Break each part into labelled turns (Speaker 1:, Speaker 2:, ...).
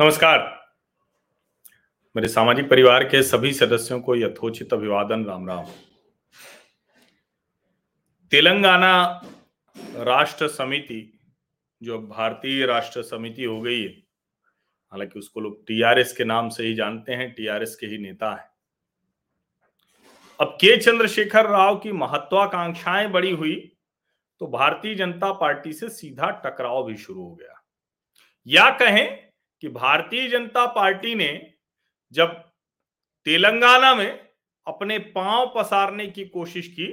Speaker 1: नमस्कार। मेरे सामाजिक परिवार के सभी सदस्यों को यथोचित अभिवादन, राम राम। तेलंगाना राष्ट्र समिति, जो भारतीय राष्ट्र समिति हो गई है, हालाँकि उसको लोग टीआरएस के नाम से ही जानते हैं, टीआरएस के ही नेता है। अब के चंद्रशेखर राव की महत्वाकांक्षाएँ बड़ी हुई तो भारतीय जनता पार्टी से सीधा टकराव भी शुरू हो गया। या कहें कि भारतीय जनता पार्टी ने जब तेलंगाना में अपने पाँव पसारने की कोशिश की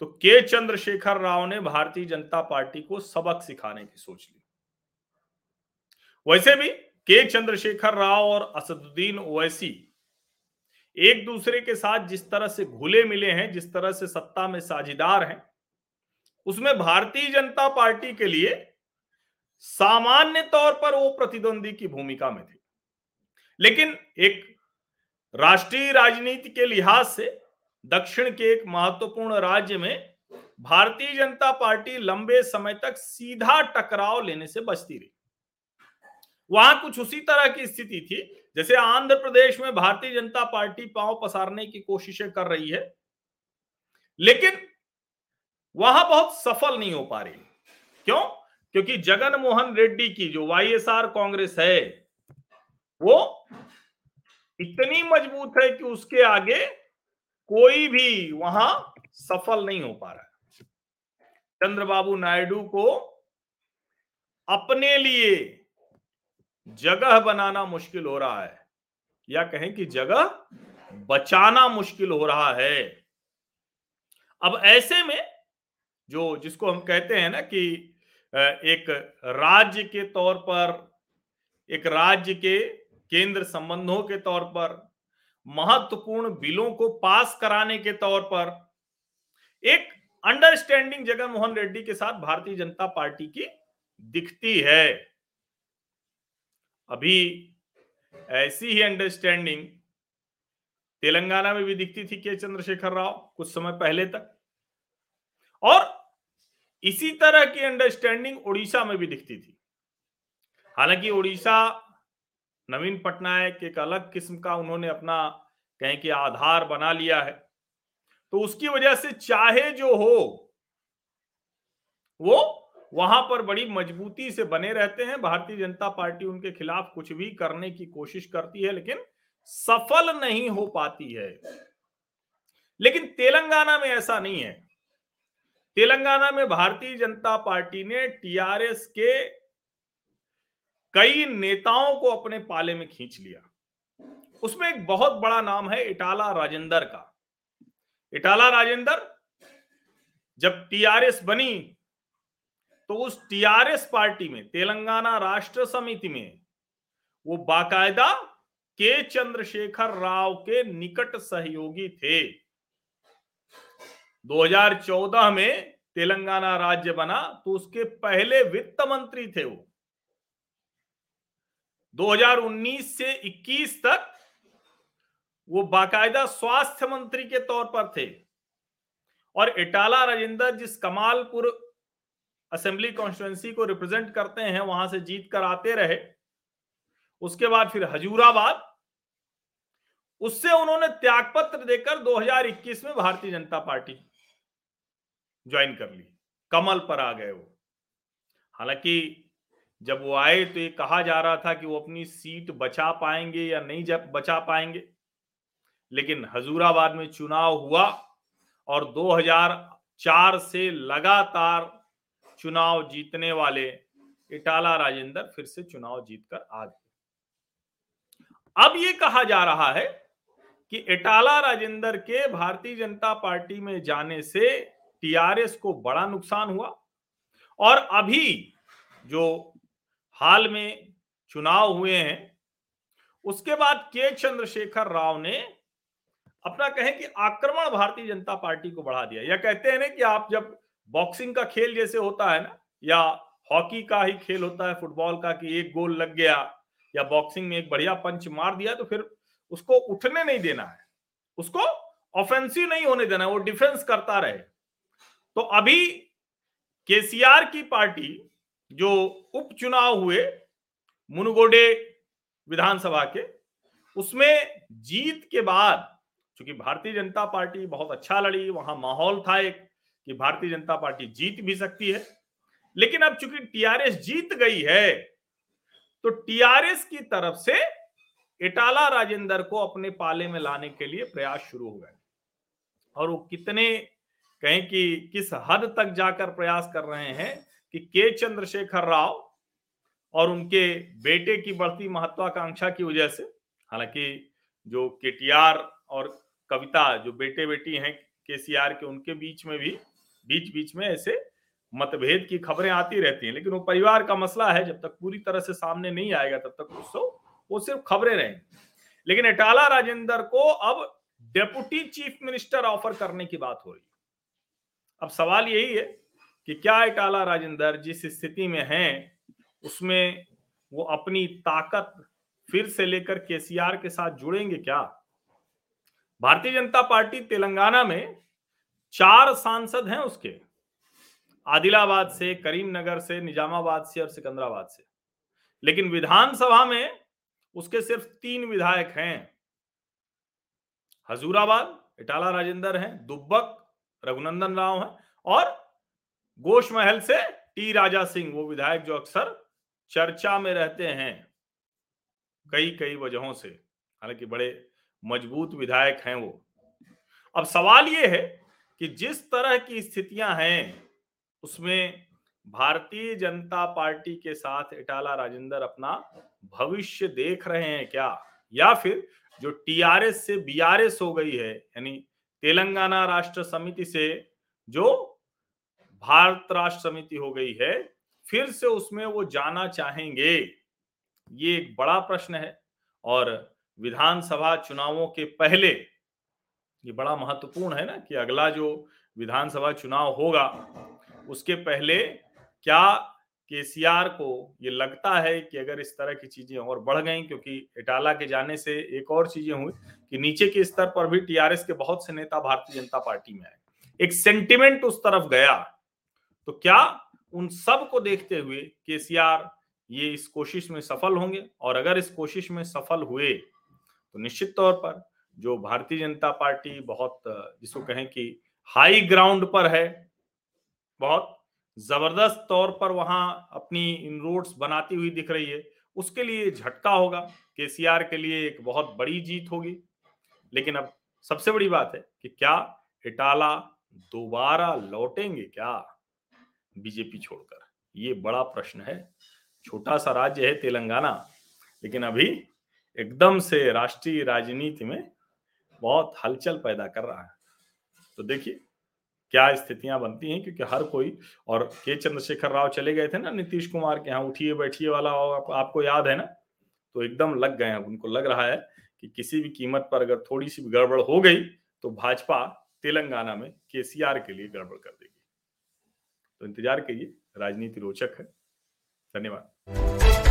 Speaker 1: तो के चंद्रशेखर राव ने भारतीय जनता पार्टी को सबक सिखाने की सोच ली। वैसे भी के चंद्रशेखर राव और असदुद्दीन ओवैसी एक दूसरे के साथ जिस तरह से घुले मिले हैं, जिस तरह से सत्ता में साझेदार हैं, उसमें भारतीय जनता पार्टी के लिए सामान्य तौर पर वो प्रतिद्वंदी की भूमिका में थे। लेकिन एक राष्ट्रीय राजनीति के लिहाज से दक्षिण के एक महत्वपूर्ण राज्य में भारतीय जनता पार्टी लंबे समय तक सीधा टकराव लेने से बचती रही। वहाँ कुछ उसी तरह की स्थिति थी जैसे आंध्र प्रदेश में भारतीय जनता पार्टी पाँव पसारने की कोशिशें कर रही है, लेकिन वहाँ बहुत सफल नहीं हो पा रही। क्यों? क्योंकि जगन मोहन रेड्डी की जो वाईएसआर कांग्रेस है, वो इतनी मज़बूत है कि उसके आगे कोई भी वहाँ सफल नहीं हो पा रहा चंद्रबाबू नायडू को अपने लिए जगह बनाना मुश्किल हो रहा है, या कहें कि जगह बचाना मुश्किल हो रहा है। अब ऐसे में जो जिसको हम कहते हैं ना कि एक राज्य के तौर पर, एक राज्य के केंद्र संबंधों के तौर पर, महत्वपूर्ण बिलों को पास कराने के तौर पर, एक अंडरस्टैंडिंग जगन मोहन रेड्डी के साथ भारतीय जनता पार्टी की दिखती है। अभी ऐसी ही अंडरस्टैंडिंग तेलंगाना में भी दिखती थी के चंद्रशेखर राव कुछ समय पहले तक। और इसी तरह की अंडरस्टैंडिंग उड़ीसा में भी दिखती थी। हालाँकि उड़ीसा नवीन पटनायक एक अलग किस्म का उन्होंने अपना कहें कि आधार बना लिया है। तो उसकी वजह से चाहे जो हो, वो वहाँ पर बड़ी मजबूती से बने रहते हैं। भारतीय जनता पार्टी उनके खिलाफ कुछ भी करने की कोशिश करती है, लेकिन सफल नहीं हो पाती है। लेकिन तेलंगाना में ऐसा नहीं है। तेलंगाना में भारतीय जनता पार्टी ने टीआरएस के कई नेताओं को अपने पाले में खींच लिया। उसमें एक बहुत बड़ा नाम है इटाला राजेंद्र का। इटाला राजेंद्र जब टीआरएस बनी तो उस टीआरएस पार्टी में, तेलंगाना राष्ट्र समिति में, वो बाकायदा के चंद्रशेखर राव के निकट सहयोगी थे। 2014 में तेलंगाना राज्य बना तो उसके पहले वित्त मंत्री थे वो। 2019 से 21 तक वो बाकायदा स्वास्थ्य मंत्री के तौर पर थे। और इटाला राजेंद्र, जिस कमालपुर असेंबली कॉन्स्टिट्युएंसी को रिप्रेजेंट करते हैं, वहाँ से जीत कर आते रहे। उसके बाद फिर हजूराबाद। उससे उन्होंने त्यागपत्र देकर 2021 में भारतीय जनता पार्टी ज्वाइन कर ली। कमल पर आ गए वो। हालाँकि जब वो आए तो ये कहा जा रहा था कि वो अपनी सीट बचा पाएँगे या नहीं जब बचा पाएँगे। लेकिन हजूराबाद में चुनाव हुआ और 2004 से लगातार चुनाव जीतने वाले इटाला राजेंद्र फिर से चुनाव जीतकर आ गए। अब ये कहा जा रहा है कि इटाला राजेंद्र के भारतीय जनता पार्टी में जाने से टीआरएस को बड़ा नुकसान हुआ और अभी जो हाल में चुनाव हुए हैं, उसके बाद के चंद्रशेखर राव ने अपना कहें कि आक्रमण भारतीय जनता पार्टी को बढ़ा दिया। या कहते हैं ना कि आप जब बॉक्सिंग का खेल जैसे होता है ना, या हॉकी का ही खेल होता है, फुटबॉल का कि एक गोल लग गया, या बॉक्सिंग में एक बढ़िया पंच मार दिया तो फिर उसको उठने नहीं देना है। उसको ऑफेंसिव नहीं होने देना है, वो डिफेंस करता रहे। तो अभी केसीआर की पार्टी, जो उपचुनाव हुए मुनगोडे विधानसभा के, उसमें जीत के बाद क्योंकि भारतीय जनता पार्टी बहुत अच्छा लड़ी, वहाँ माहौल था एक कि भारतीय जनता पार्टी जीत भी सकती है। लेकिन अब चूँकि टीआरएस जीत गई है तो टीआरएस की तरफ़ से इटाला राजेंद्र को अपने पाले में लाने के लिए प्रयास शुरू हो गए। और वो कितने कहें कि किस हद तक जाकर प्रयास कर रहे हैं कि के चंद्रशेखर राव और उनके बेटे की बढ़ती महत्वाकांक्षा की वजह से, हालाँकि जो केटीआर और कविता, जो बेटे बेटी हैं केसीआर के उनके बीच में भी बीच बीच में ऐसे मतभेद की खबरें आती रहती हैं, लेकिन वो परिवार का मसला है, जब तक पूरी तरह से सामने नहीं आएगा, तब तक उसको, वो सिर्फ़ खबरें रहेंगी। लेकिन अटाला राजेंद्र को अब डेपुटी चीफ मिनिस्टर ऑफ़र करने की बात हो रही अब सवाल यही है कि क्या इटाला राजेंद्र जिस स्थिति में हैं, उसमें वो अपनी ताकत फिर से लेकर केसीआर के साथ जुड़ेंगे क्या? भारतीय जनता पार्टी तेलंगाना में चार सांसद हैं उसके। आदिलाबाद से, करीमनगर से, निजामाबाद से और सिकंदराबाद से। लेकिन विधानसभा में उसके सिर्फ़ तीन विधायक हैं। हजूराबाद, इटाला राजेंद्र हैं, दुब्बक, रघुनंदन राव हैं और गोश महल से टी राजा सिंह, वो विधायक जो अक्सर चर्चा में रहते हैं। कई कई वजहों से, हालाँकि बड़े मज़बूत विधायक हैं वो। अब सवाल ये है कि जिस तरह की स्थितियाँ हैं, उसमें भारतीय जनता पार्टी के साथ इटाला राजेंद्र अपना भविष्य देख रहे हैं क्या? या फिर जो टीआरएस से बीआरएस हो गई है, यानी तेलंगाना राष्ट्र समिति से जो भारत राष्ट्र समिति हो गई है, फिर से उसमें वो जाना चाहेंगे? ये एक बड़ा प्रश्न है। और विधानसभा चुनावों के पहले ये बड़ा महत्वपूर्ण है ना कि अगला जो विधानसभा चुनाव होगा, उसके पहले क्या केसीआर को ये लगता है कि अगर इस तरह की चीज़ें और बढ़ गई, क्योंकि इटाला के जाने से एक और चीज़ें हुई कि नीचे के स्तर पर भी टीआरएस के बहुत से नेता भारतीय जनता पार्टी में आए। एक सेंटिमेंट उस तरफ़ गया तो क्या उन सबको देखते हुए केसीआर ये इस कोशिश में सफल होंगे? और अगर इस कोशिश में सफल हुए तो निश्चित तौर पर जो भारतीय जनता पार्टी बहुत जिसको कहें कि हाई ग्राउंड पर है, बहुत ज़बरदस्त तौर पर वहाँ अपनी इनरोड्स बनाती हुई दिख रही है, उसके लिए झटका होगा। केसीआर के लिए एक बहुत बड़ी जीत होगी। लेकिन अब सबसे बड़ी बात है कि क्या इटाला दोबारा लौटेंगे क्या बीजेपी छोड़कर? ये बड़ा प्रश्न है। छोटा सा राज्य है तेलंगाना, लेकिन अभी एकदम से राष्ट्रीय राजनीति में बहुत हलचल पैदा कर रहा है। तो देखिए क्या स्थितियाँ बनती हैं क्योंकि हर कोई और के चंद्रशेखर राव चले गए थे ना नीतीश कुमार के यहाँ उठिए बैठिए वाला आप, आपको याद है ना? तो एकदम लग गए हैं उनको लग रहा है कि किसी भी कीमत पर अगर थोड़ी सी गड़बड़ हो गई तो भाजपा तेलंगाना में केसीआर के लिए गड़बड़ कर देगी। तो इंतज़ार करिए राजनीति रोचक है। धन्यवाद।